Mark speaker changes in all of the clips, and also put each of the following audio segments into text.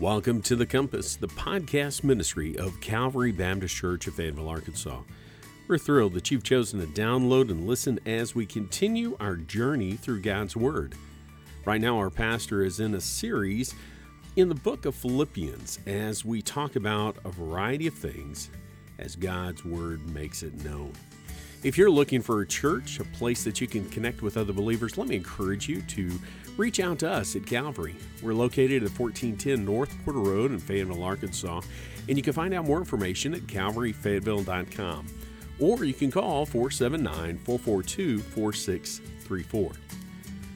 Speaker 1: Welcome to The Compass, the podcast ministry of Calvary Baptist Church of Fayetteville, Arkansas. We're thrilled that you've chosen to download and listen as we continue our journey through God's Word. Right now, our pastor is in a series in the book of Philippians as we talk about a variety of things as God's Word makes it known. If you're looking for a church, a place that you can connect with other believers, let me encourage you to reach out to us at Calvary. We're located at 1410 North Porter Road in Fayetteville, Arkansas, and you can find out more information at calvaryfayetteville.com or you can call 479 442 4634.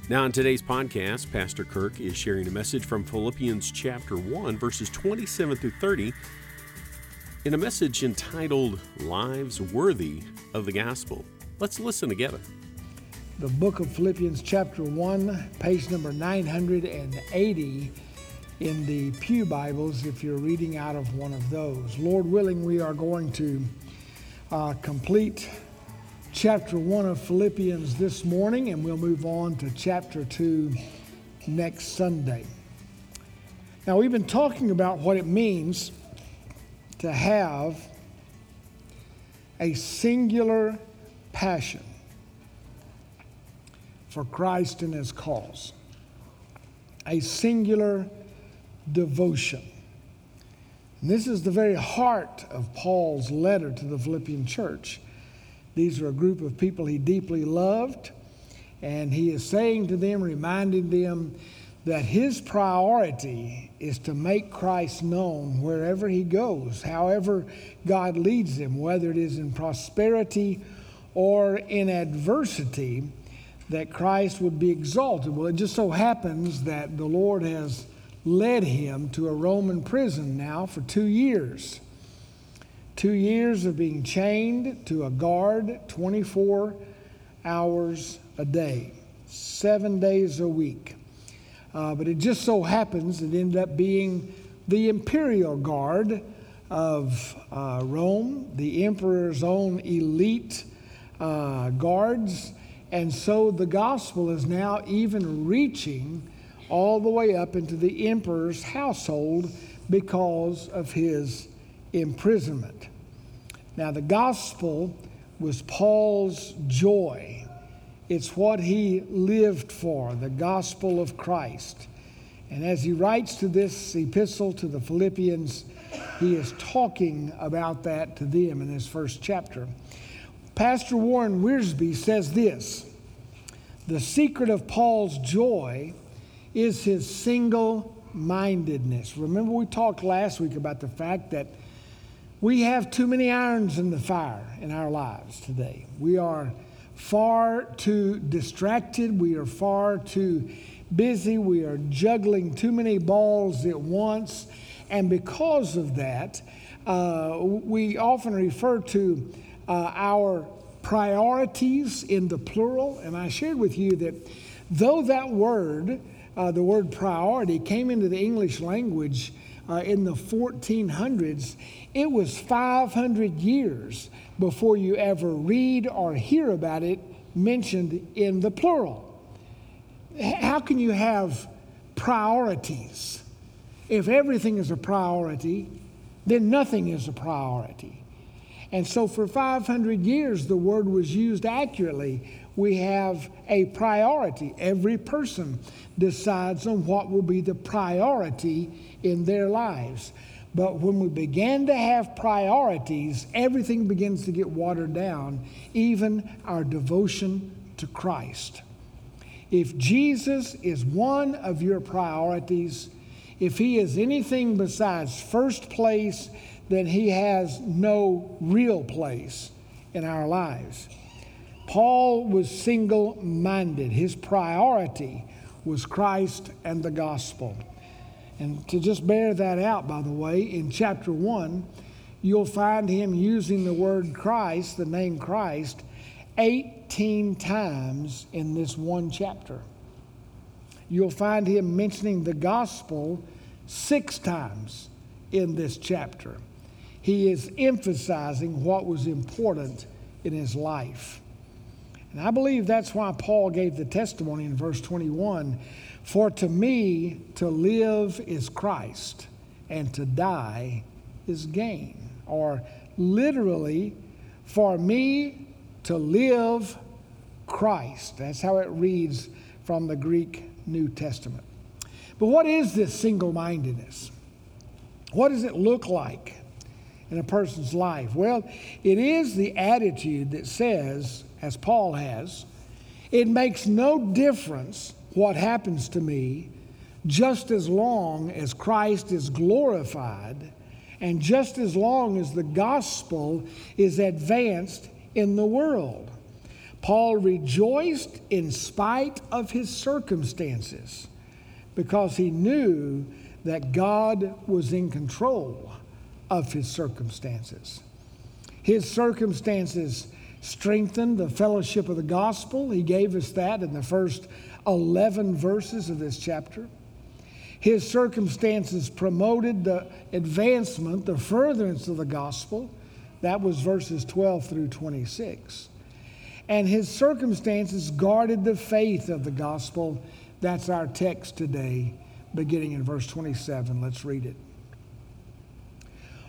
Speaker 1: Now, in today's podcast, Pastor Kirk is sharing a message from Philippians chapter 1, verses 27 through 30 in a message entitled Lives Worthy of the Gospel. Let's listen together.
Speaker 2: The book of Philippians, chapter 1, page number 980 in the Pew Bibles, if you're reading out of one of those. Lord willing, we are going to uh, complete chapter 1 of Philippians this morning, and we'll move on to chapter 2 next Sunday. Now, we've been talking about what it means to have a singular passion for Christ and his cause, a singular devotion. And this is the very heart of Paul's letter to the Philippian church. These are a group of people he deeply loved, and he is saying to them, reminding them that his priority is to make Christ known wherever he goes, however God leads him, whether it is in prosperity or in adversity, that Christ would be exalted. Well, it just so happens that the Lord has led him to a Roman prison now for two years. Two years of being chained to a guard 24 hours a day, seven days a week. Uh, but it just so happens it ended up being the imperial guard of uh, Rome, the emperor's own elite uh, guards. And so the gospel is now even reaching all the way up into the emperor's household because of his imprisonment. Now, the gospel was Paul's joy it's what he lived for, the gospel of Christ. And as he writes to this epistle to the Philippians, he is talking about that to them in his first chapter. Pastor Warren Wiersbe says this The secret of Paul's joy is his single mindedness. Remember, we talked last week about the fact that we have too many irons in the fire in our lives today. We are far too distracted. We are far too busy. We are juggling too many balls at once. And because of that, uh, we often refer to uh, our priorities in the plural. And I shared with you that though that word, uh, the word priority, came into the English language uh, in the 1400s, it was 500 years before you ever read or hear about it mentioned in the plural. How can you have priorities? If everything is a priority, then nothing is a priority. And so for 500 years, the word was used accurately. We have a priority. Every person decides on what will be the priority in their lives. But when we begin to have priorities, everything begins to get watered down, even our devotion to Christ. If Jesus is one of your priorities, if he is anything besides first place, then he has no real place in our lives. Paul was single minded, his priority was Christ and the gospel. And to just bear that out, by the way, in chapter 1, you'll find him using the word Christ, the name Christ, 18 times in this one chapter. You'll find him mentioning the gospel six times in this chapter. He is emphasizing what was important in his life. And I believe that's why Paul gave the testimony in verse 21 for to me, to live is Christ, and to die is gain. Or literally, for me to live Christ. That's how it reads from the Greek New Testament. But what is this single mindedness? What does it look like in a person's life? Well, it is the attitude that says, as Paul has, it makes no difference what happens to me just as long as Christ is glorified and just as long as the gospel is advanced in the world. Paul rejoiced in spite of his circumstances because he knew that God was in control of his circumstances. His circumstances strengthened the fellowship of the gospel. He gave us that in the first 11 verses of this chapter. His circumstances promoted the advancement, the furtherance of the gospel. That was verses 12 through 26. And his circumstances guarded the faith of the gospel. That's our text today, beginning in verse 27. Let's read it.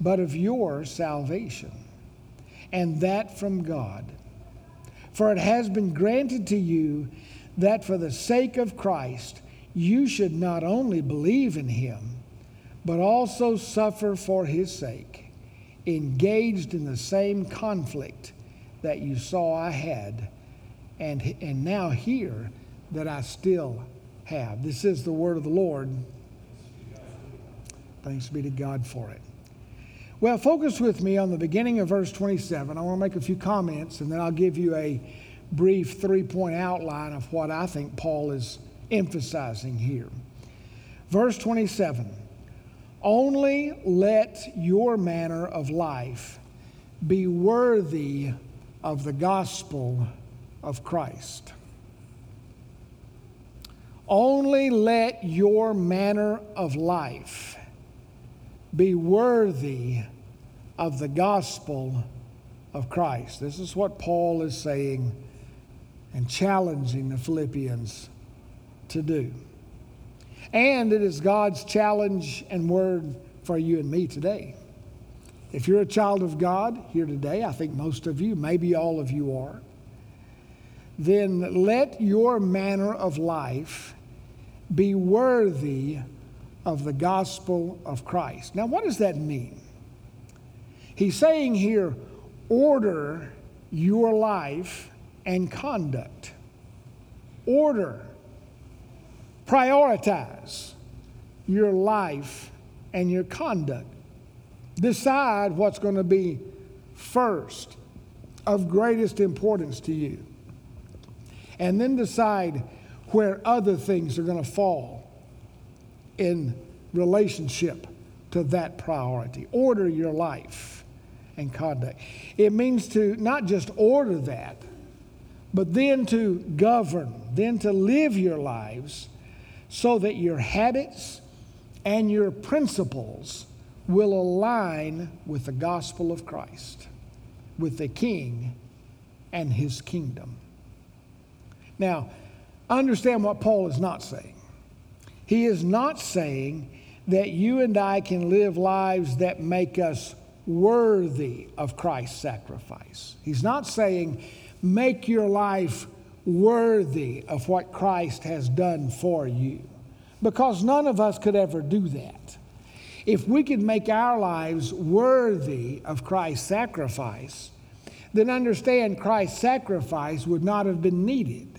Speaker 2: but of your salvation, and that from God. For it has been granted to you that for the sake of Christ, you should not only believe in him, but also suffer for his sake, engaged in the same conflict that you saw I had, and, and now hear that I still have. This is the word of the Lord. Thanks be to God for it. Well, focus with me on the beginning of verse 27. I want to make a few comments, and then I'll give you a brief three point outline of what I think Paul is emphasizing here. Verse 27 Only let your manner of life be worthy of the gospel of Christ. Only let your manner of life be worthy of the gospel of Christ. This is what Paul is saying and challenging the Philippians to do. And it is God's challenge and word for you and me today. If you're a child of God here today, I think most of you, maybe all of you are, then let your manner of life be worthy of the gospel of Christ. Now, what does that mean? He's saying here, order your life and conduct. Order Prioritize your life and your conduct. Decide what's going to be first, of greatest importance to you. And then decide where other things are going to fall in relationship to that priority. Order your life and conduct. It means to not just order that, but then to govern, then to live your lives so that your habits and your principles will align with the gospel of Christ, with the King and his kingdom. Now, understand what Paul is not saying. He is not saying that you and I can live lives that make us worthy of Christ's sacrifice. He's not saying make your life worthy of what Christ has done for you. Because none of us could ever do that. If we could make our lives worthy of Christ's sacrifice, then understand Christ's sacrifice would not have been needed.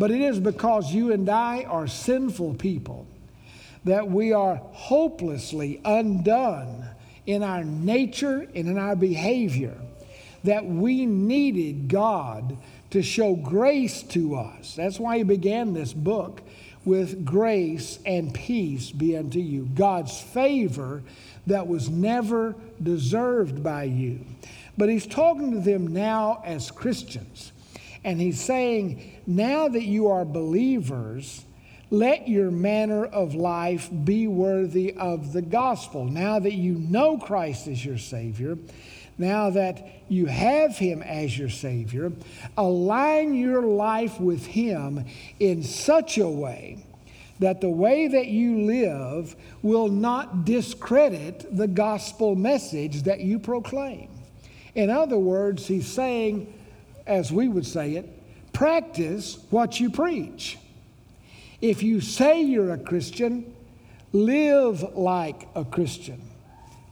Speaker 2: But it is because you and I are sinful people that we are hopelessly undone in our nature and in our behavior that we needed God to show grace to us. That's why he began this book with grace and peace be unto you. God's favor that was never deserved by you. But he's talking to them now as Christians. And he's saying, now that you are believers, let your manner of life be worthy of the gospel. Now that you know Christ as your Savior, now that you have Him as your Savior, align your life with Him in such a way that the way that you live will not discredit the gospel message that you proclaim. In other words, He's saying, as we would say it, practice what you preach. If you say you're a Christian, live like a Christian.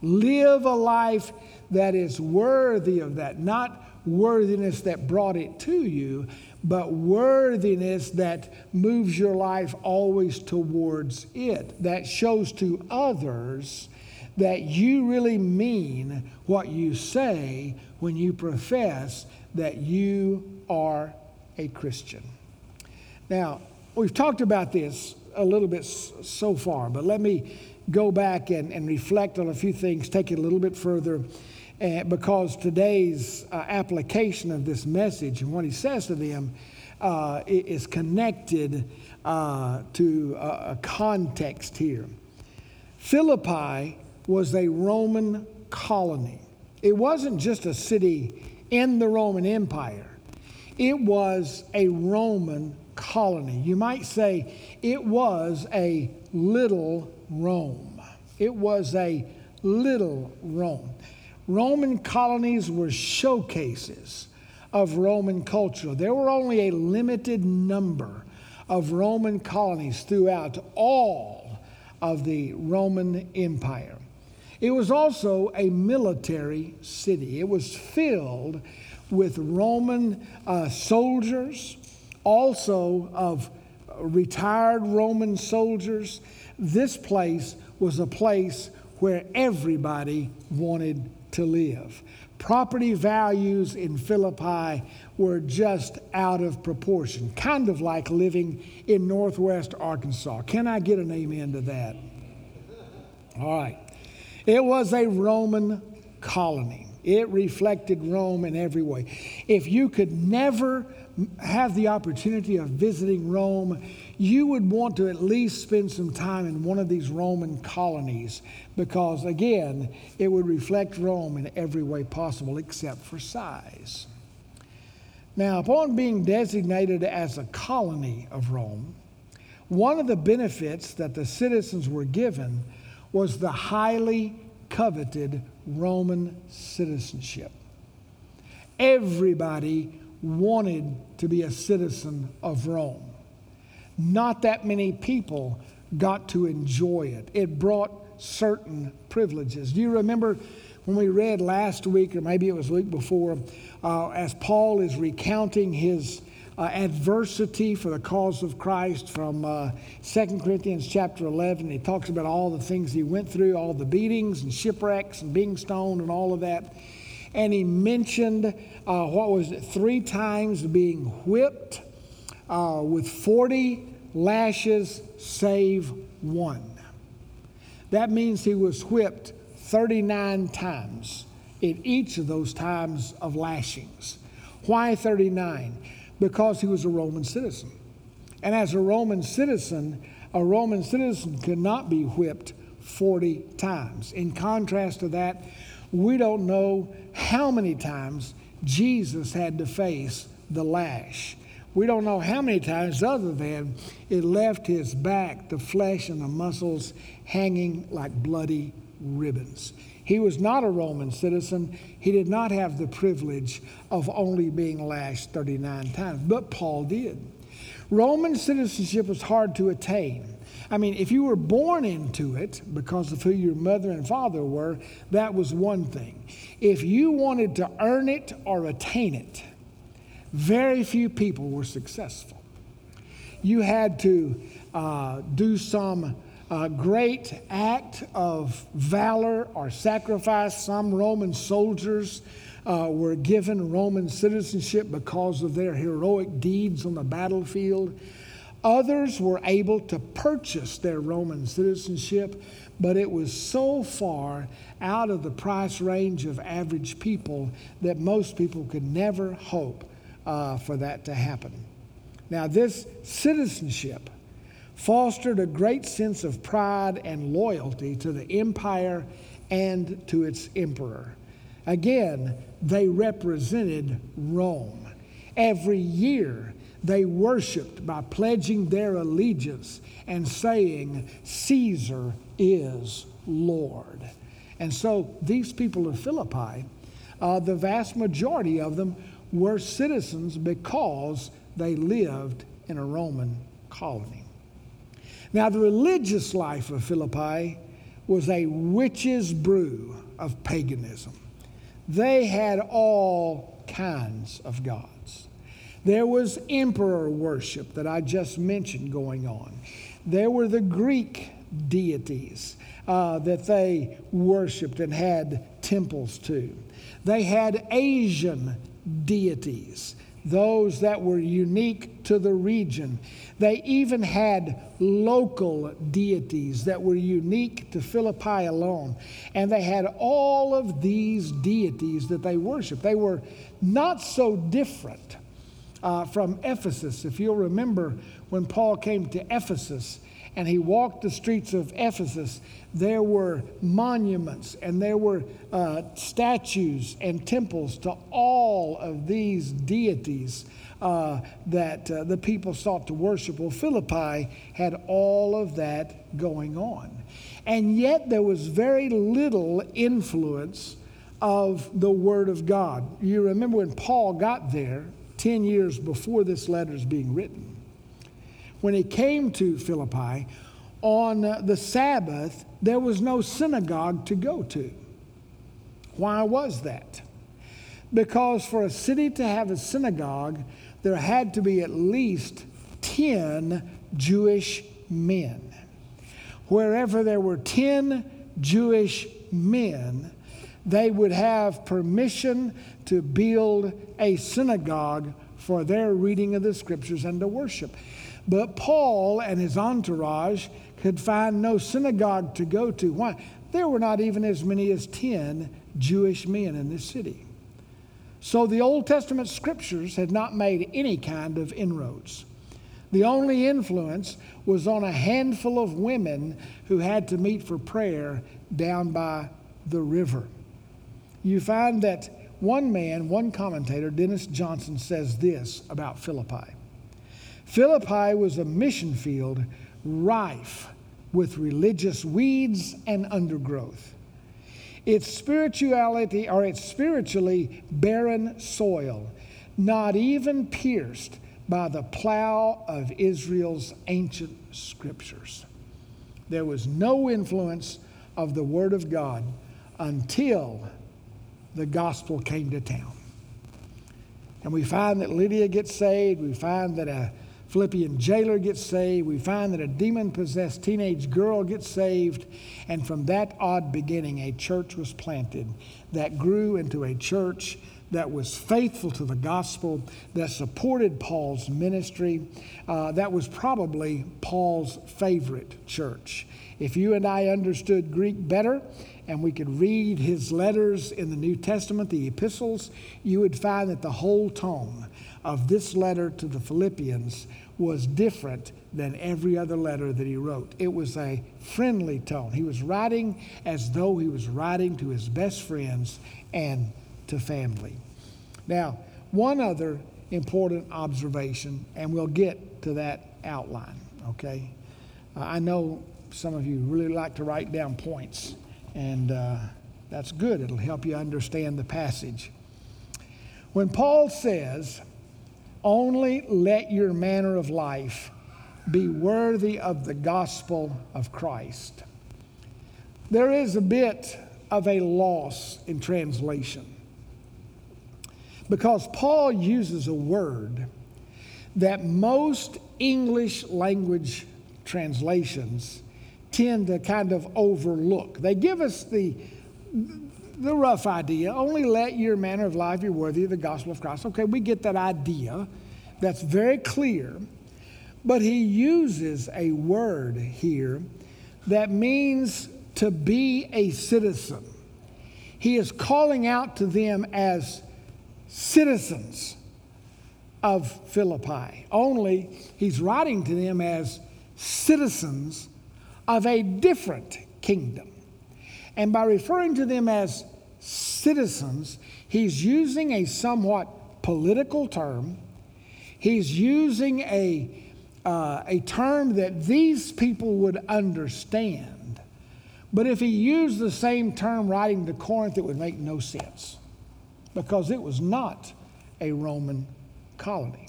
Speaker 2: Live a life that is worthy of that, not worthiness that brought it to you, but worthiness that moves your life always towards it, that shows to others that you really mean what you say when you profess that you are a Christian. Now, we've talked about this a little bit so far, but let me go back and, and reflect on a few things, take it a little bit further, uh, because today's uh, application of this message and what he says to them uh, is connected uh, to a, a context here. Philippi was a Roman colony. It wasn't just a city in the Roman Empire, it was a Roman colony. You might say it was a little Rome. It was a little Rome. Roman colonies were showcases of Roman culture. There were only a limited number of Roman colonies throughout all of the Roman Empire. It was also a military city. It was filled with Roman uh, soldiers, also of retired Roman soldiers. This place was a place where everybody wanted to live. Property values in Philippi were just out of proportion, kind of like living in northwest Arkansas. Can I get an amen to that? All right. It was a Roman colony. It reflected Rome in every way. If you could never have the opportunity of visiting Rome, you would want to at least spend some time in one of these Roman colonies because, again, it would reflect Rome in every way possible except for size. Now, upon being designated as a colony of Rome, one of the benefits that the citizens were given was the highly coveted Roman citizenship. Everybody wanted to be a citizen of Rome. Not that many people got to enjoy it. It brought certain privileges. Do you remember when we read last week, or maybe it was week before, uh, as Paul is recounting his uh, adversity for the cause of Christ from uh, 2 Corinthians chapter 11. He talks about all the things he went through, all the beatings and shipwrecks and being stoned and all of that. And he mentioned, uh, what was it, three times being whipped uh, with 40 lashes, save one. That means he was whipped 39 times in each of those times of lashings. Why 39? Because he was a Roman citizen. And as a Roman citizen, a Roman citizen could not be whipped 40 times. In contrast to that, we don't know how many times Jesus had to face the lash. We don't know how many times, other than it left his back, the flesh and the muscles hanging like bloody ribbons. He was not a Roman citizen. He did not have the privilege of only being lashed 39 times, but Paul did. Roman citizenship was hard to attain. I mean, if you were born into it because of who your mother and father were, that was one thing. If you wanted to earn it or attain it, very few people were successful. You had to uh, do some a great act of valor or sacrifice. Some Roman soldiers uh, were given Roman citizenship because of their heroic deeds on the battlefield. Others were able to purchase their Roman citizenship, but it was so far out of the price range of average people that most people could never hope uh, for that to happen. Now, this citizenship fostered a great sense of pride and loyalty to the empire and to its emperor. Again, they represented Rome. Every year, they worshiped by pledging their allegiance and saying, Caesar is Lord. And so these people of Philippi, uh, the vast majority of them were citizens because they lived in a Roman colony. Now, the religious life of Philippi was a witch's brew of paganism. They had all kinds of gods. There was emperor worship that I just mentioned going on. There were the Greek deities uh, that they worshiped and had temples to. They had Asian deities, those that were unique to the region. They even had local deities that were unique to Philippi alone. And they had all of these deities that they worshiped. They were not so different uh, from Ephesus. If you'll remember when Paul came to Ephesus and he walked the streets of Ephesus, there were monuments and there were uh, statues and temples to all of these deities uh, that uh, the people sought to worship. Well, Philippi had all of that going on. And yet there was very little influence of the Word of God. You remember when Paul got there, 10 years before this letter is being written, when he came to Philippi, on the Sabbath, there was no synagogue to go to. Why was that? Because for a city to have a synagogue, there had to be at least 10 Jewish men. Wherever there were 10 Jewish men, they would have permission to build a synagogue for their reading of the scriptures and to worship. But Paul and his entourage could find no synagogue to go to. Why? There were not even as many as 10 Jewish men in this city. So the Old Testament scriptures had not made any kind of inroads. The only influence was on a handful of women who had to meet for prayer down by the river. You find that one man, one commentator, Dennis Johnson, says this about Philippi Philippi was a mission field rife with religious weeds and undergrowth. Its spirituality, or its spiritually barren soil, not even pierced by the plow of Israel's ancient scriptures. There was no influence of the Word of God until the gospel came to town. And we find that Lydia gets saved. We find that a Philippian jailer gets saved. We find that a demon possessed teenage girl gets saved. And from that odd beginning, a church was planted that grew into a church that was faithful to the gospel, that supported Paul's ministry. Uh, that was probably Paul's favorite church. If you and I understood Greek better and we could read his letters in the New Testament, the epistles, you would find that the whole tone of this letter to the Philippians was different than every other letter that he wrote. It was a friendly tone. He was writing as though he was writing to his best friends and to family. Now, one other important observation, and we'll get to that outline, okay? Uh, I know some of you really like to write down points, and uh, that's good. It'll help you understand the passage. When Paul says, only let your manner of life be worthy of the gospel of Christ. There is a bit of a loss in translation because Paul uses a word that most English language translations tend to kind of overlook. They give us the, the rough idea only let your manner of life be worthy of the gospel of Christ. Okay, we get that idea. That's very clear. But he uses a word here that means to be a citizen. He is calling out to them as citizens of Philippi. Only he's writing to them as citizens of a different kingdom. And by referring to them as citizens, he's using a somewhat political term. He's using a, uh, a term that these people would understand. But if he used the same term writing to Corinth, it would make no sense because it was not a Roman colony.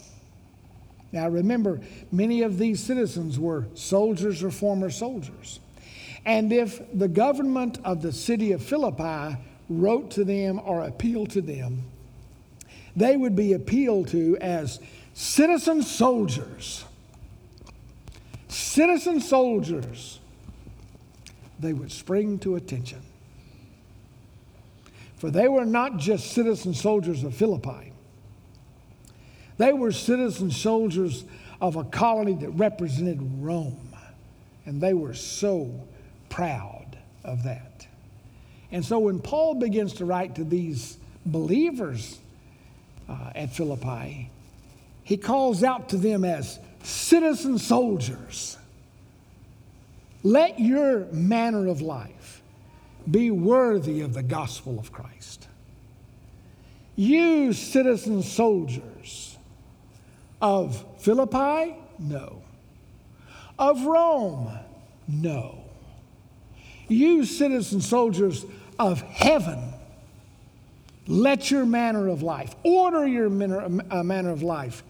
Speaker 2: Now remember, many of these citizens were soldiers or former soldiers. And if the government of the city of Philippi wrote to them or appealed to them, they would be appealed to as citizen soldiers. Citizen soldiers. They would spring to attention. For they were not just citizen soldiers of Philippi, they were citizen soldiers of a colony that represented Rome. And they were so proud of that. And so when Paul begins to write to these believers uh, at Philippi, he calls out to them as citizen soldiers. Let your manner of life be worthy of the gospel of Christ. You, citizen soldiers of Philippi? No. Of Rome? No. You, citizen soldiers of heaven, let your manner of life, order your manner, uh, manner of life,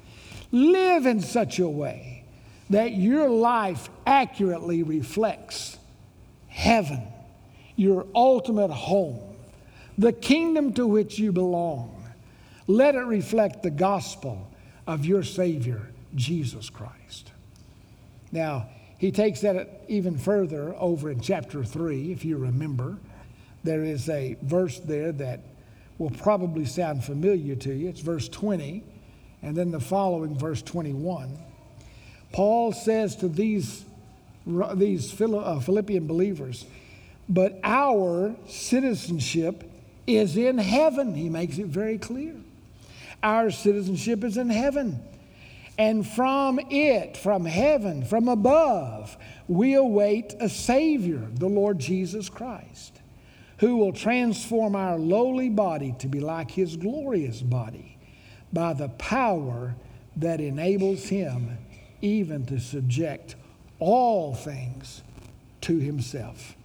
Speaker 2: live in such a way that your life accurately reflects heaven your ultimate home, the kingdom to which you belong. Let it reflect the gospel of your Savior, Jesus Christ. Now, he takes that even further over in chapter 3, if you remember. There is a verse there that will probably sound familiar to you. It's verse 20, and then the following, verse 21. Paul says to these, these uh, Philippian believers, but our citizenship is in heaven. He makes it very clear. Our citizenship is in heaven. And from it, from heaven, from above, we await a Savior, the Lord Jesus Christ, who will transform our lowly body to be like His glorious body by the power that enables Him even to subject all things to Himself.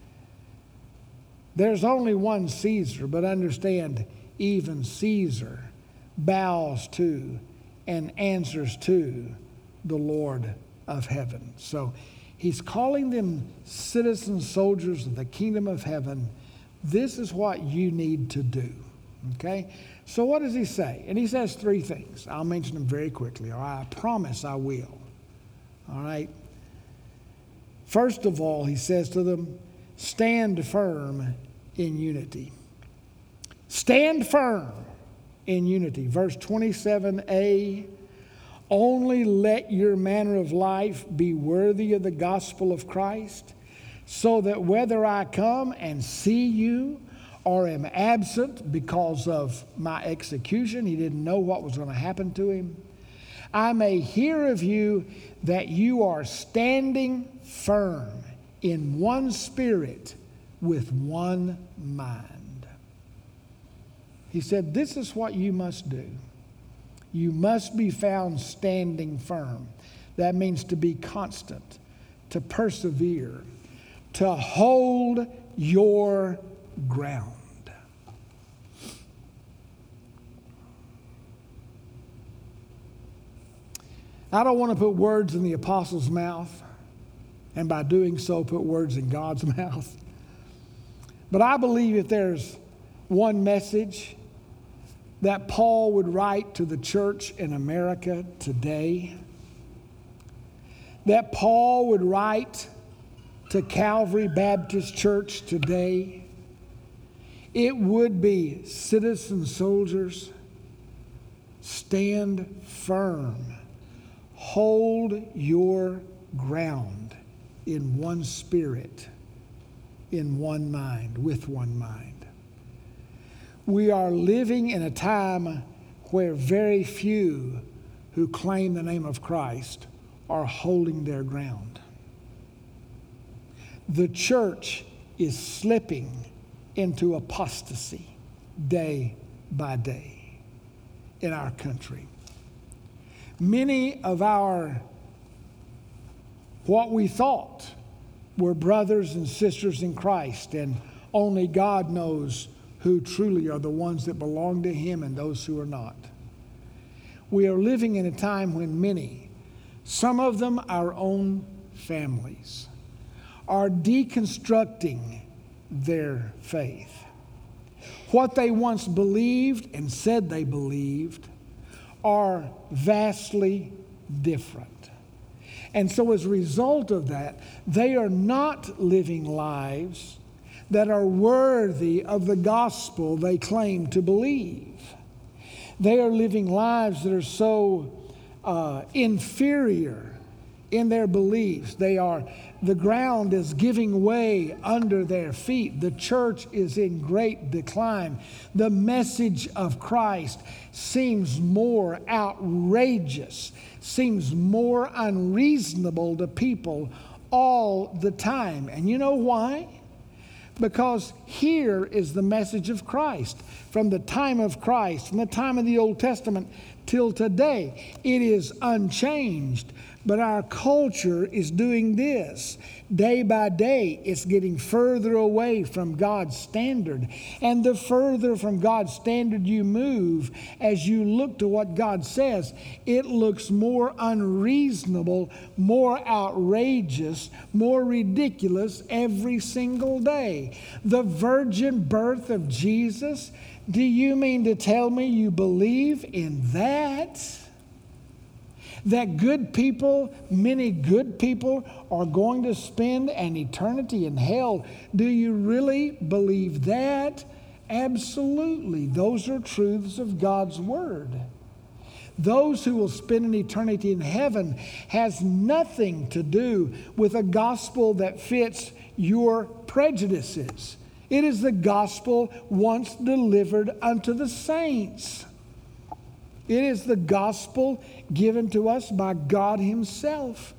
Speaker 2: There's only one Caesar, but understand, even Caesar bows to and answers to the Lord of heaven. So he's calling them citizen soldiers of the kingdom of heaven. This is what you need to do. Okay? So what does he say? And he says three things. I'll mention them very quickly, or I promise I will. All right? First of all, he says to them, stand firm in unity. Stand firm in unity. Verse 27a only let your manner of life be worthy of the gospel of Christ, so that whether I come and see you or am absent because of my execution, he didn't know what was going to happen to him, I may hear of you that you are standing firm in one spirit with one mind. He said, This is what you must do. You must be found standing firm. That means to be constant, to persevere, to hold your ground. I don't want to put words in the apostle's mouth, and by doing so, put words in God's mouth. But I believe if there's one message that Paul would write to the church in America today, that Paul would write to Calvary Baptist Church today, it would be citizen soldiers, stand firm, hold your ground in one spirit, in one mind, with one mind. We are living in a time where very few who claim the name of Christ are holding their ground. The church is slipping into apostasy day by day in our country. Many of our, what we thought were brothers and sisters in Christ, and only God knows who truly are the ones that belong to Him and those who are not. We are living in a time when many, some of them our own families, are deconstructing their faith. What they once believed and said they believed are vastly different. And so, as a result of that, they are not living lives that are worthy of the gospel they claim to believe. They are living lives that are so uh, inferior in their beliefs. They are, the ground is giving way under their feet. The church is in great decline. The message of Christ seems more outrageous, seems more unreasonable to people all the time. And you know why? Because here is the message of Christ. From the time of Christ, from the time of the Old Testament till today, it is unchanged. But our culture is doing this. Day by day, it's getting further away from God's standard. And the further from God's standard you move, as you look to what God says, it looks more unreasonable, more outrageous, more ridiculous every single day. The virgin birth of Jesus, do you mean to tell me you believe in that? That good people, many good people, are going to spend an eternity in hell. Do you really believe that? Absolutely. Those are truths of God's Word. Those who will spend an eternity in heaven has nothing to do with a gospel that fits your prejudices. It is the gospel once delivered unto the saints. It is the gospel given to us by God Himself.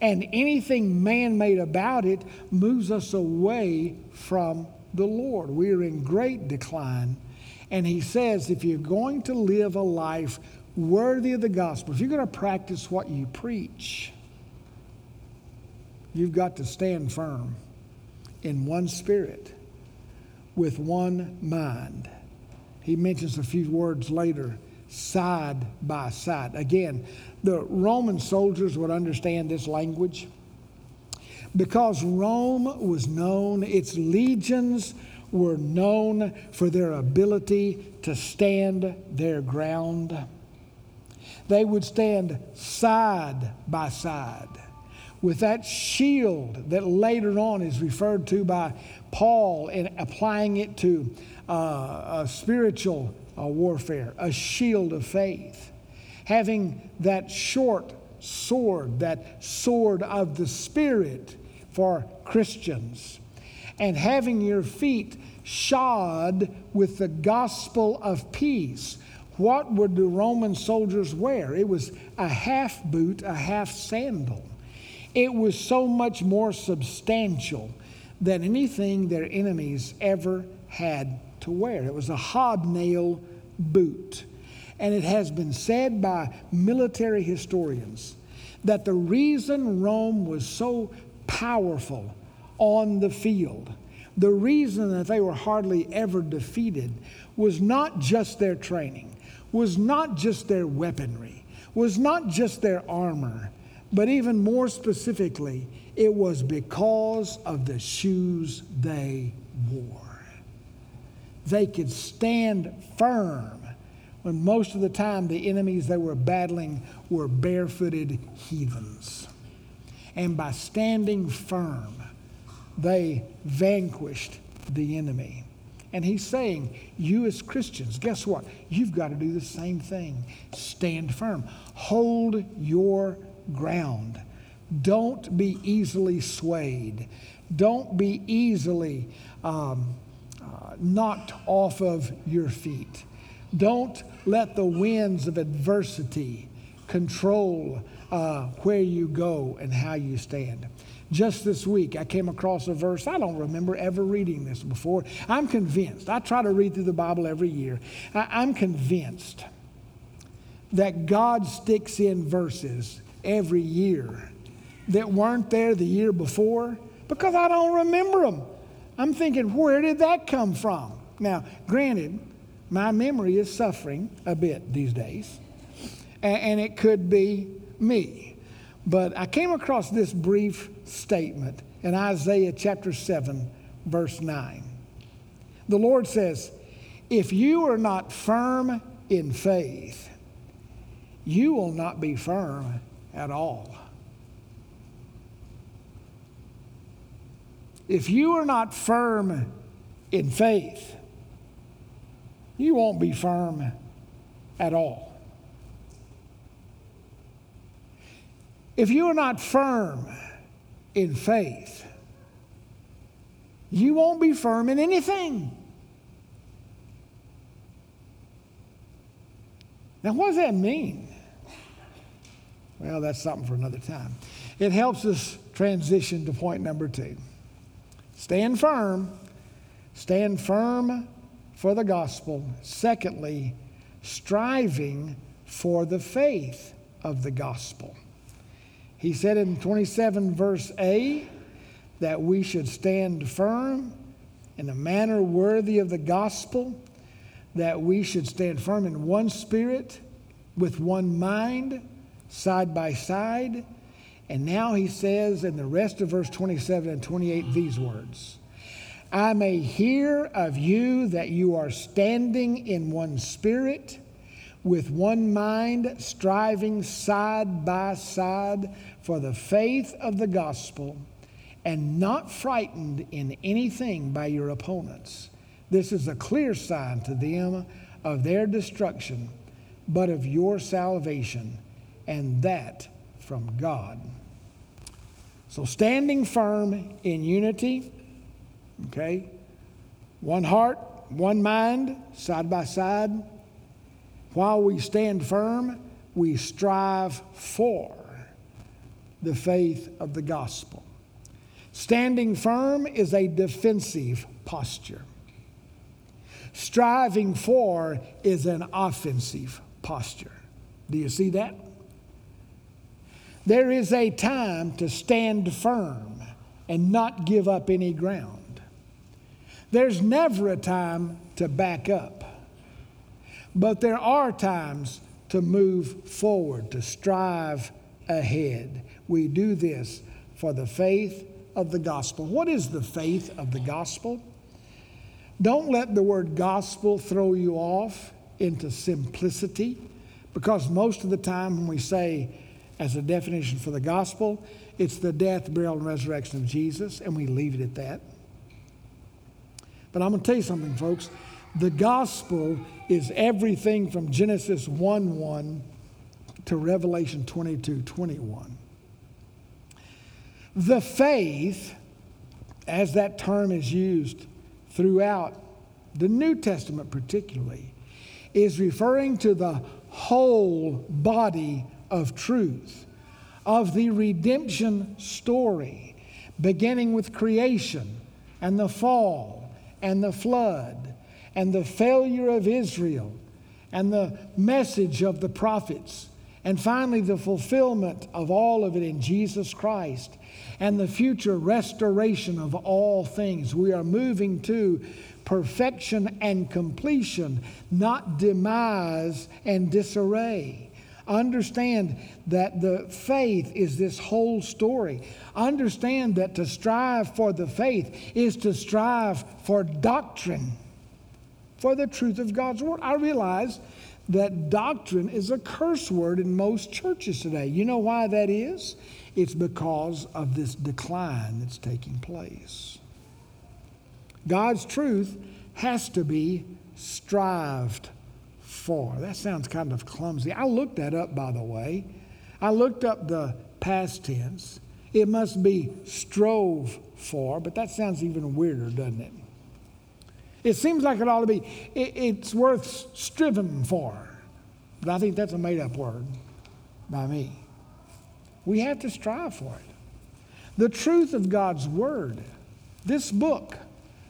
Speaker 2: And anything man made about it moves us away from the Lord. We are in great decline. And He says if you're going to live a life worthy of the gospel, if you're going to practice what you preach, you've got to stand firm in one spirit with one mind. He mentions a few words later side by side. Again, the Roman soldiers would understand this language because Rome was known, its legions were known for their ability to stand their ground. They would stand side by side with that shield that later on is referred to by Paul in applying it to uh, a spiritual uh, warfare, a shield of faith. Having that short sword, that sword of the Spirit for Christians. And having your feet shod with the gospel of peace. What would the Roman soldiers wear? It was a half boot, a half sandal. It was so much more substantial than anything their enemies ever had to wear. It was a hobnail boot. And it has been said by military historians that the reason Rome was so powerful on the field, the reason that they were hardly ever defeated, was not just their training, was not just their weaponry, was not just their armor, but even more specifically, it was because of the shoes they wore they could stand firm when most of the time the enemies they were battling were barefooted heathens. And by standing firm, they vanquished the enemy. And he's saying, you as Christians, guess what? You've got to do the same thing. Stand firm, hold your ground. Don't be easily swayed. Don't be easily um, knocked off of your feet. Don't let the winds of adversity control uh, where you go and how you stand. Just this week, I came across a verse. I don't remember ever reading this before. I'm convinced. I try to read through the Bible every year. I, am convinced that God sticks in verses every year that weren't there the year before because I don't remember them. I'm thinking, where did that come from? Now, granted, my memory is suffering a bit these days, and, it could be me. But I came across this brief statement in Isaiah chapter 7, verse 9. The Lord says, If you are not firm in faith, you will not be firm at all. If you are not firm in faith, you won't be firm at all. If you are not firm in faith, you won't be firm in anything. Now, what does that mean? Well, that's something for another time. It helps us transition to point number two. Stand firm. Stand firm for the gospel. Secondly, striving for the faith of the gospel. He said in 27 verse A that we should stand firm in a manner worthy of the gospel, that we should stand firm in one spirit, with one mind, side by side. And now he says in the rest of verse 27 and 28 these words I may hear of you that you are standing in one spirit with one mind, striving side by side for the faith of the gospel, and not frightened in anything by your opponents. This is a clear sign to them of their destruction, but of your salvation, and that from God. So, standing firm in unity, okay, one heart, one mind, side by side while we stand firm, we strive for the faith of the gospel. Standing firm is a defensive posture. Striving for is an offensive posture. Do you see that? There is a time to stand firm and not give up any ground. There's never a time to back up. But there are times to move forward, to strive ahead. We do this for the faith of the gospel. What is the faith of the gospel? Don't let the word gospel throw you off into simplicity, because most of the time when we say, as a definition for the gospel, it's the death, burial, and resurrection of Jesus, and we leave it at that. But I'm going to tell you something, folks. The gospel is everything from Genesis 1 1 to Revelation 22 21. The faith, as that term is used throughout the New Testament, particularly, is referring to the whole body of truth, of the redemption story, beginning with creation and the fall and the flood and the failure of Israel and the message of the prophets. And finally, the fulfillment of all of it in Jesus Christ and the future restoration of all things. We are moving to perfection and completion, not demise and disarray. Understand that the faith is this whole story. Understand that to strive for the faith is to strive for doctrine for the truth of God's word. I realize that doctrine is a curse word in most churches today. You know why that is? It's because of this decline that's taking place. God's truth has to be strived for. That sounds kind of clumsy. I looked that up, by the way. I looked up the past tense. It must be strove for, but that sounds even weirder, doesn't it? It seems like it ought to be, it, it's worth striven for. But I think that's a made up word by me. We have to strive for it. The truth of God's Word, this book,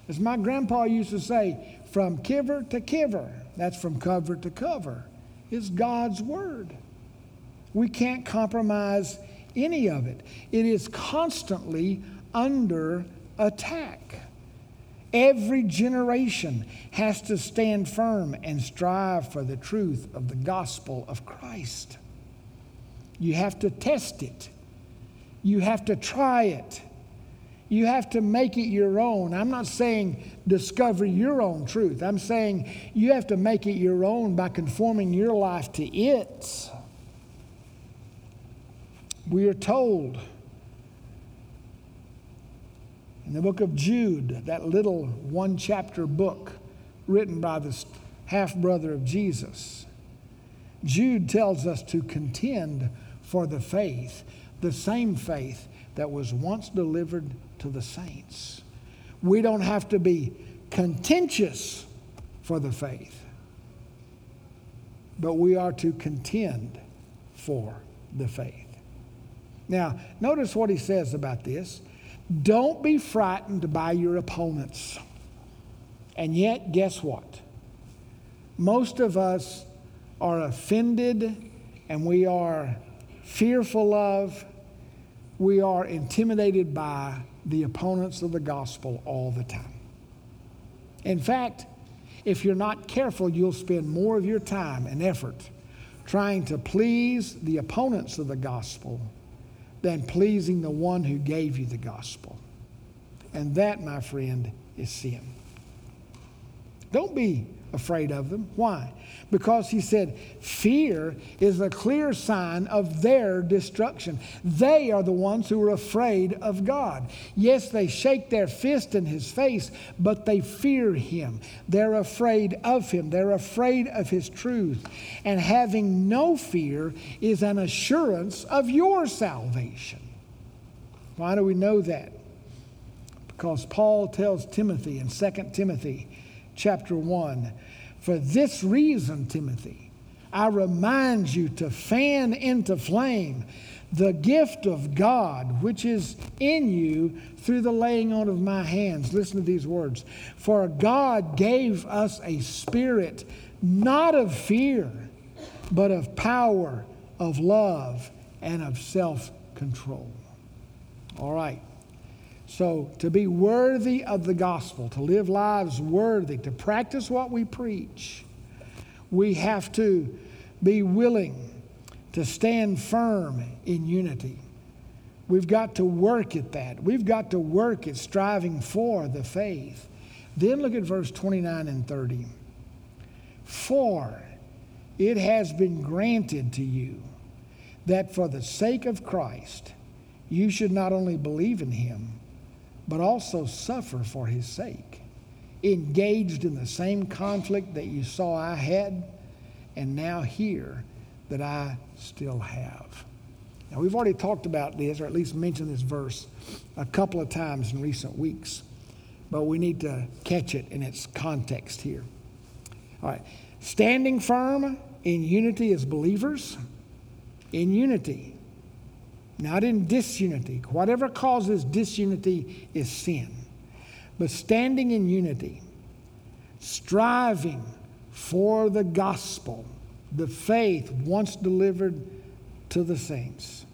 Speaker 2: as my grandpa used to say, from kiver to kiver, that's from cover to cover, is God's Word. We can't compromise any of it. It is constantly under attack. Every generation has to stand firm and strive for the truth of the gospel of Christ. You have to test it, you have to try it, you have to make it your own. I'm not saying discover your own truth, I'm saying you have to make it your own by conforming your life to it. We are told in the book of Jude, that little one chapter book written by the half brother of Jesus, Jude tells us to contend for the faith, the same faith that was once delivered to the saints. We don't have to be contentious for the faith, but we are to contend for the faith. Now, notice what he says about this. Don't be frightened by your opponents. And yet, guess what? Most of us are offended and we are fearful of, we are intimidated by the opponents of the gospel all the time. In fact, if you're not careful, you'll spend more of your time and effort trying to please the opponents of the gospel than pleasing the one who gave you the gospel. And that, my friend, is sin. Don't be afraid of them. Why? Because he said, fear is a clear sign of their destruction. They are the ones who are afraid of God. Yes, they shake their fist in his face, but they fear him. They're afraid of him. They're afraid of his truth. And having no fear is an assurance of your salvation. Why do we know that? Because Paul tells Timothy in 2 Timothy chapter 1 for this reason, Timothy, I remind you to fan into flame the gift of God which is in you through the laying on of my hands. Listen to these words. For God gave us a spirit not of fear, but of power, of love, and of self control. All right. So, to be worthy of the gospel, to live lives worthy, to practice what we preach, we have to be willing to stand firm in unity. We've got to work at that. We've got to work at striving for the faith. Then look at verse 29 and 30. For it has been granted to you that for the sake of Christ, you should not only believe in him, but also suffer for his sake, engaged in the same conflict that you saw I had, and now hear that I still have. Now, we've already talked about this, or at least mentioned this verse a couple of times in recent weeks, but we need to catch it in its context here. All right. Standing firm in unity as believers, in unity not in disunity. Whatever causes disunity is sin. But standing in unity, striving for the gospel, the faith once delivered to the saints.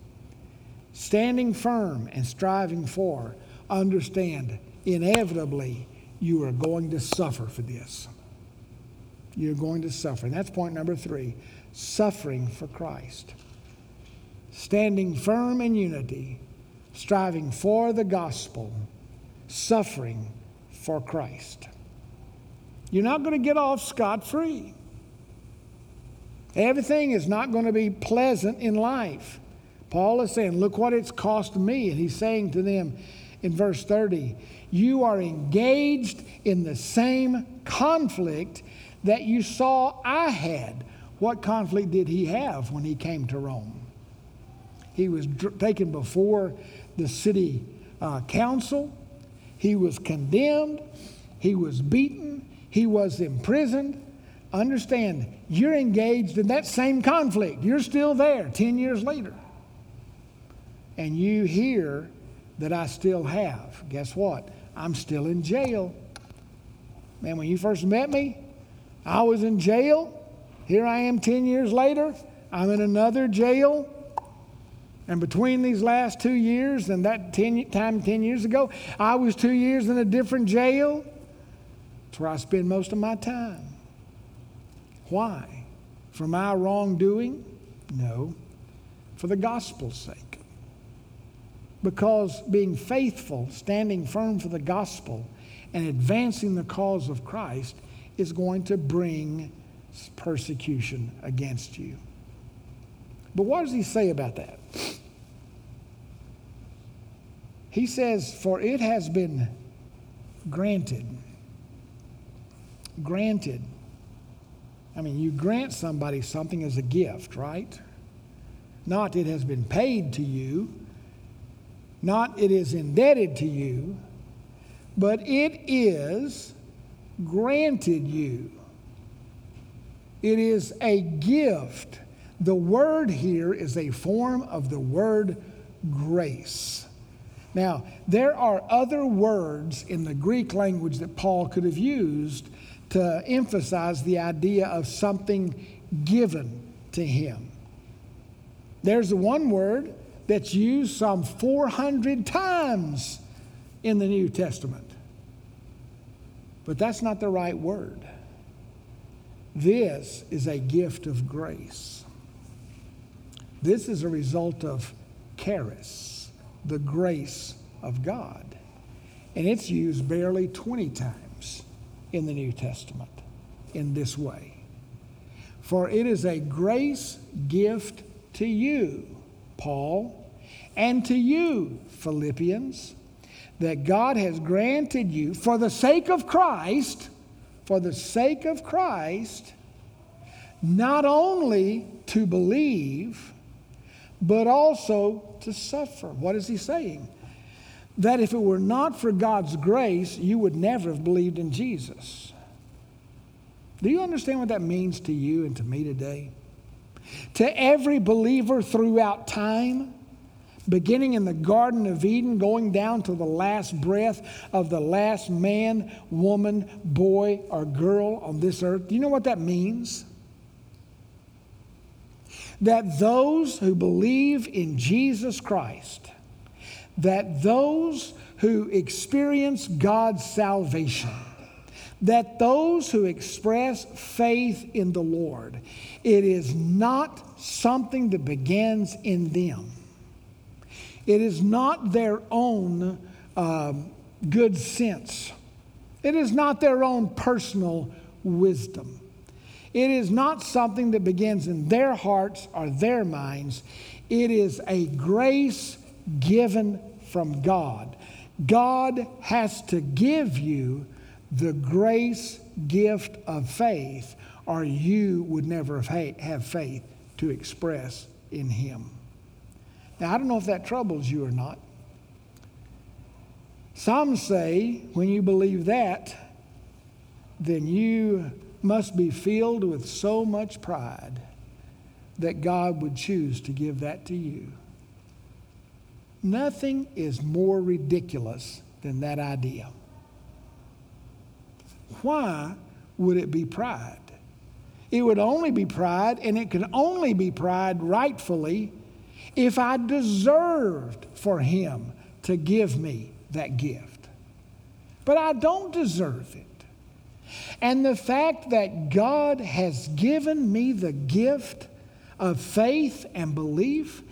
Speaker 2: Standing firm and striving for, understand, inevitably, you are going to suffer for this. You're going to suffer. And that's point number three suffering for Christ standing firm in unity, striving for the gospel, suffering for Christ. You're not going to get off scot free. Everything is not going to be pleasant in life. Paul is saying, Look what it's cost me. And he's saying to them, in verse 30. You are engaged in the same conflict that you saw I had. What conflict did he have when he came to Rome? He was dr- taken before the city uh, council, he was condemned, he was beaten, he was imprisoned. Understand, you're engaged in that same conflict. You're still there 10 years later. And you hear that I still have. Guess what? I'm still in jail. Man, when you first met me, I was in jail. Here I am 10 years later. I'm in another jail. And between these last two years and that ten, time 10 years ago, I was two years in a different jail. That's where I spend most of my time. Why? For my wrongdoing? No. For the gospel's sake. Because being faithful, standing firm for the gospel, and advancing the cause of Christ is going to bring persecution against you. But what does he say about that? He says, For it has been granted. Granted. I mean, you grant somebody something as a gift, right? Not it has been paid to you, not it is indebted to you, but it is granted you. It is a gift. The word here is a form of the word grace. Now, there are other words in the Greek language that Paul could have used to emphasize the idea of something given to him. There's the one word that's used some 400 times in the New Testament. But that's not the right word. This is a gift of grace. This is a result of charis, the grace of God. And it's used barely 20 times in the New Testament in this way. For it is a grace gift to you, Paul, and to you, Philippians, that God has granted you for the sake of Christ, for the sake of Christ, not only to believe, but also to suffer. What is he saying? That if it were not for God's grace, you would never have believed in Jesus. Do you understand what that means to you and to me today? To every believer throughout time, beginning in the Garden of Eden, going down to the last breath of the last man, woman, boy, or girl on this earth. Do you know what that means? That those who believe in Jesus Christ, that those who experience God's salvation, that those who express faith in the Lord, it is not something that begins in them it is not their own uh, good sense. It is not their own personal wisdom. It is not something that begins in their hearts or their minds. It is a grace given from God. God has to give you the grace gift of faith, or you would never have faith to express in Him. Now, I don't know if that troubles you or not. Some say when you believe that, then you must be filled with so much pride that God would choose to give that to you. Nothing is more ridiculous than that idea. Why would it be pride? It would only be pride, and it can only be pride rightfully if I deserved for him to give me that gift. But I don't deserve it. And the fact that God has given me the gift of faith and belief,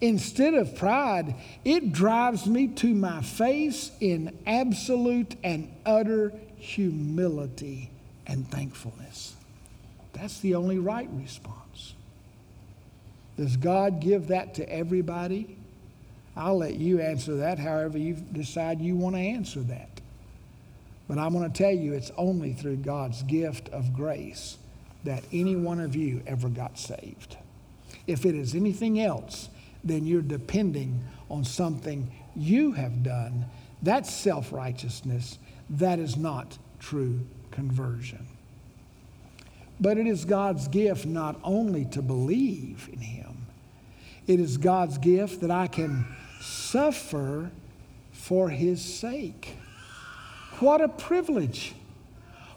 Speaker 2: instead of pride, it drives me to my face in absolute and utter humility and thankfulness. That's the only right response. Does God give that to everybody? I'll let you answer that however you decide you want to answer that. But I'm going to tell you it's only through God's gift of grace that any one of you ever got saved. If it is anything else, then you're depending on something you have done. That's self righteousness. That is not true conversion. But it is God's gift not only to believe in Him, it is God's gift that I can suffer for His sake. What a privilege!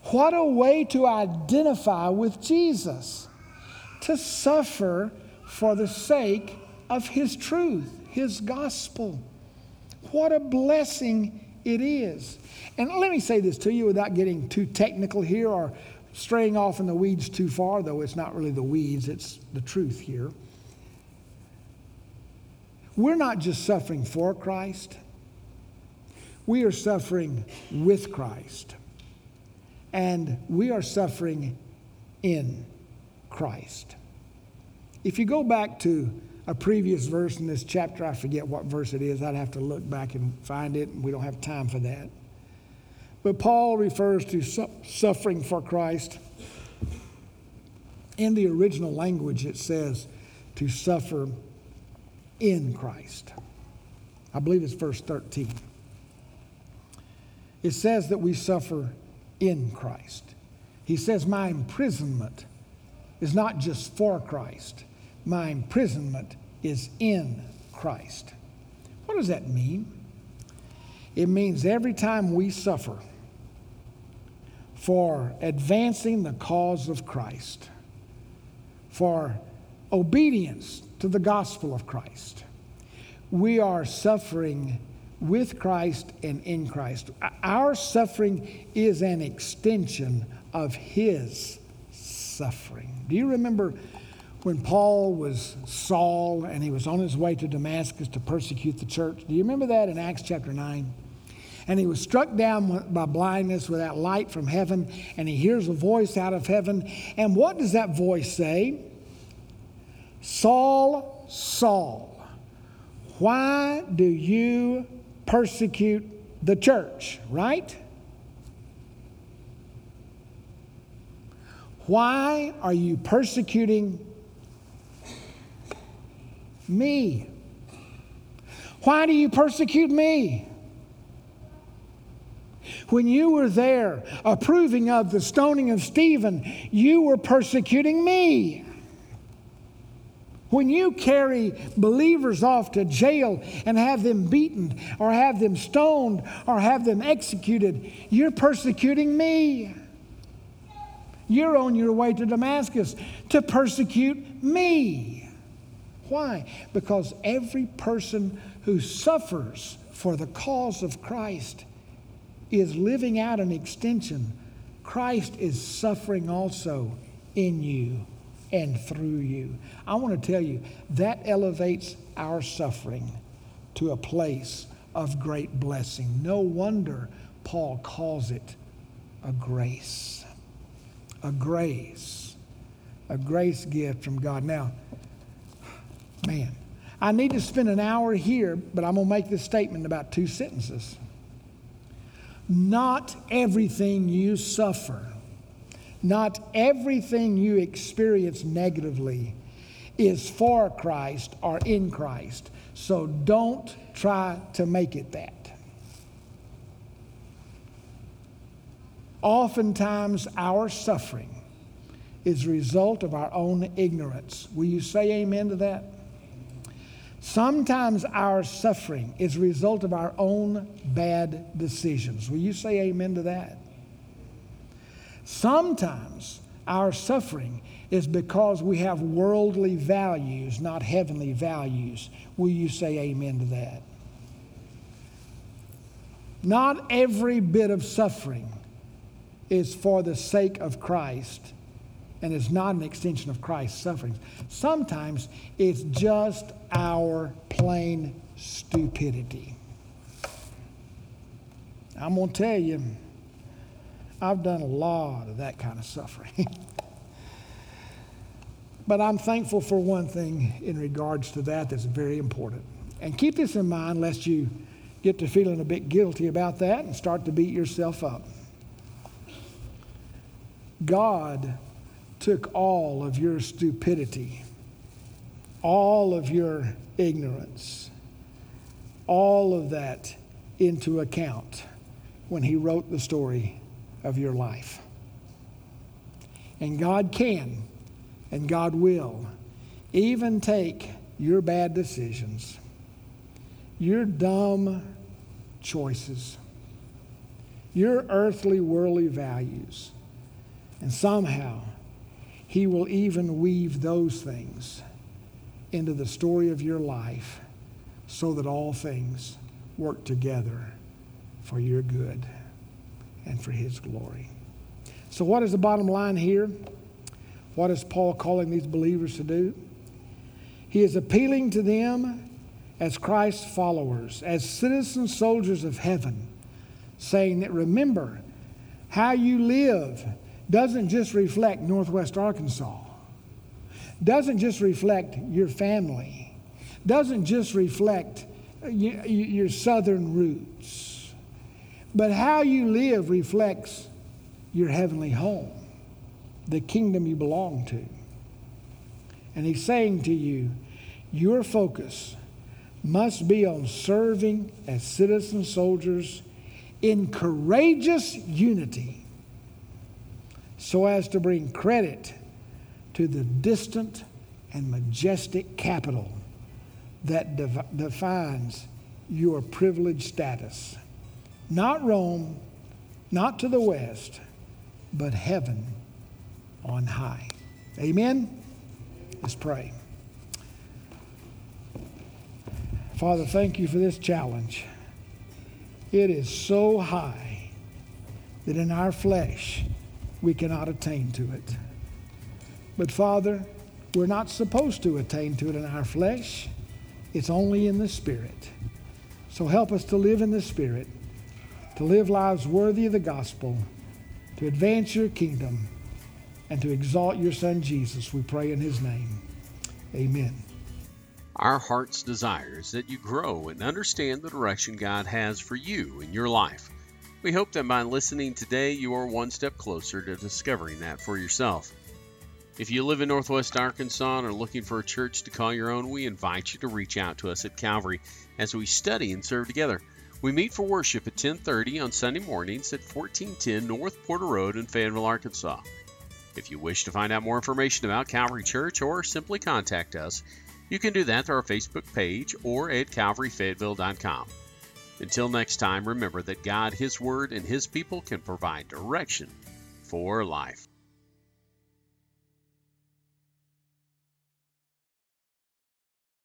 Speaker 2: What a way to identify with Jesus, to suffer for the sake of His truth, His gospel. What a blessing it is. And let me say this to you without getting too technical here or straying off in the weeds too far, though it's not really the weeds, it's the truth here. We're not just suffering for Christ, we are suffering with Christ. And we are suffering in Christ. If you go back to a previous verse in this chapter, I forget what verse it is, I'd have to look back and find it, we don't have time for that. But Paul refers to su- suffering for Christ. In the original language, it says to suffer in Christ. I believe it's verse 13. It says that we suffer in Christ. He says, My imprisonment is not just for Christ, my imprisonment is in Christ. What does that mean? It means every time we suffer for advancing the cause of Christ, for obedience to the gospel of Christ. We are suffering with Christ and in Christ. Our suffering is an extension of His suffering. Do you remember when Paul was Saul and he was on his way to Damascus to persecute the church? Do you remember that in Acts chapter 9? And he was struck down by blindness with that light from heaven, and he hears a voice out of heaven. And what does that voice say? Saul, Saul, why do you persecute the church, right? Why are you persecuting me? Why do you persecute me? When you were there approving of the stoning of Stephen, you were persecuting me. When you carry believers off to jail and have them beaten or have them stoned or have them executed, you're persecuting me. You're on your way to Damascus to persecute me. Why? Because every person who suffers for the cause of Christ is living out an extension. Christ is suffering also in you and through you. I want to tell you that elevates our suffering to a place of great blessing. No wonder Paul calls it a grace. A grace. A grace gift from God. Now, man, I need to spend an hour here, but I'm going to make this statement in about two sentences. Not everything you suffer not everything you experience negatively is for Christ or in Christ. So don't try to make it that. Oftentimes, our suffering is a result of our own ignorance. Will you say amen to that? Sometimes our suffering is a result of our own bad decisions. Will you say amen to that? Sometimes our suffering is because we have worldly values, not heavenly values. Will you say amen to that? Not every bit of suffering is for the sake of Christ and is not an extension of Christ's sufferings. Sometimes it's just our plain stupidity. I'm going to tell you I've done a lot of that kind of suffering. but I'm thankful for one thing in regards to that that's very important. And keep this in mind lest you get to feeling a bit guilty about that and start to beat yourself up. God took all of your stupidity, all of your ignorance, all of that into account when He wrote the story of your life. And God can and God will even take your bad decisions, your dumb choices, your earthly, worldly values, and somehow He will even weave those things into the story of your life so that all things work together for your good and for His glory. So, what is the bottom line here? What is Paul calling these believers to do? He is appealing to them as Christ's followers, as citizen soldiers of heaven, saying that remember, how you live doesn't just reflect Northwest Arkansas, doesn't just reflect your family, doesn't just reflect your southern roots, but how you live reflects your heavenly home, the kingdom you belong to. And he's saying to you, your focus must be on serving as citizen soldiers in courageous unity so as to bring credit to the distant and majestic capital that defines your privileged status. Not Rome, not to the west, but heaven on high. Amen? Let's pray. Father, thank you for this challenge. It is so high that in our flesh we cannot attain to it. But Father, we're not supposed to attain to it in our flesh. It's only in the Spirit. So help us to live in the Spirit, to live lives worthy of the gospel, to advance your kingdom, and to exalt your Son Jesus. We pray in his name. Amen.
Speaker 1: Our heart's desire is that you grow and understand the direction God has for you in your life. We hope that by listening today, you are one step closer to discovering that for yourself. If you live in Northwest Arkansas and are looking for a church to call your own, we invite you to reach out to us at Calvary as we study and serve together. We meet for worship at 10:30 on Sunday mornings at 1410 North Porter Road in Fayetteville, Arkansas. If you wish to find out more information about Calvary Church or simply contact us, you can do that through our Facebook page or at calvaryfayetteville.com. Until next time, remember that God, His Word, and His people can provide direction for life.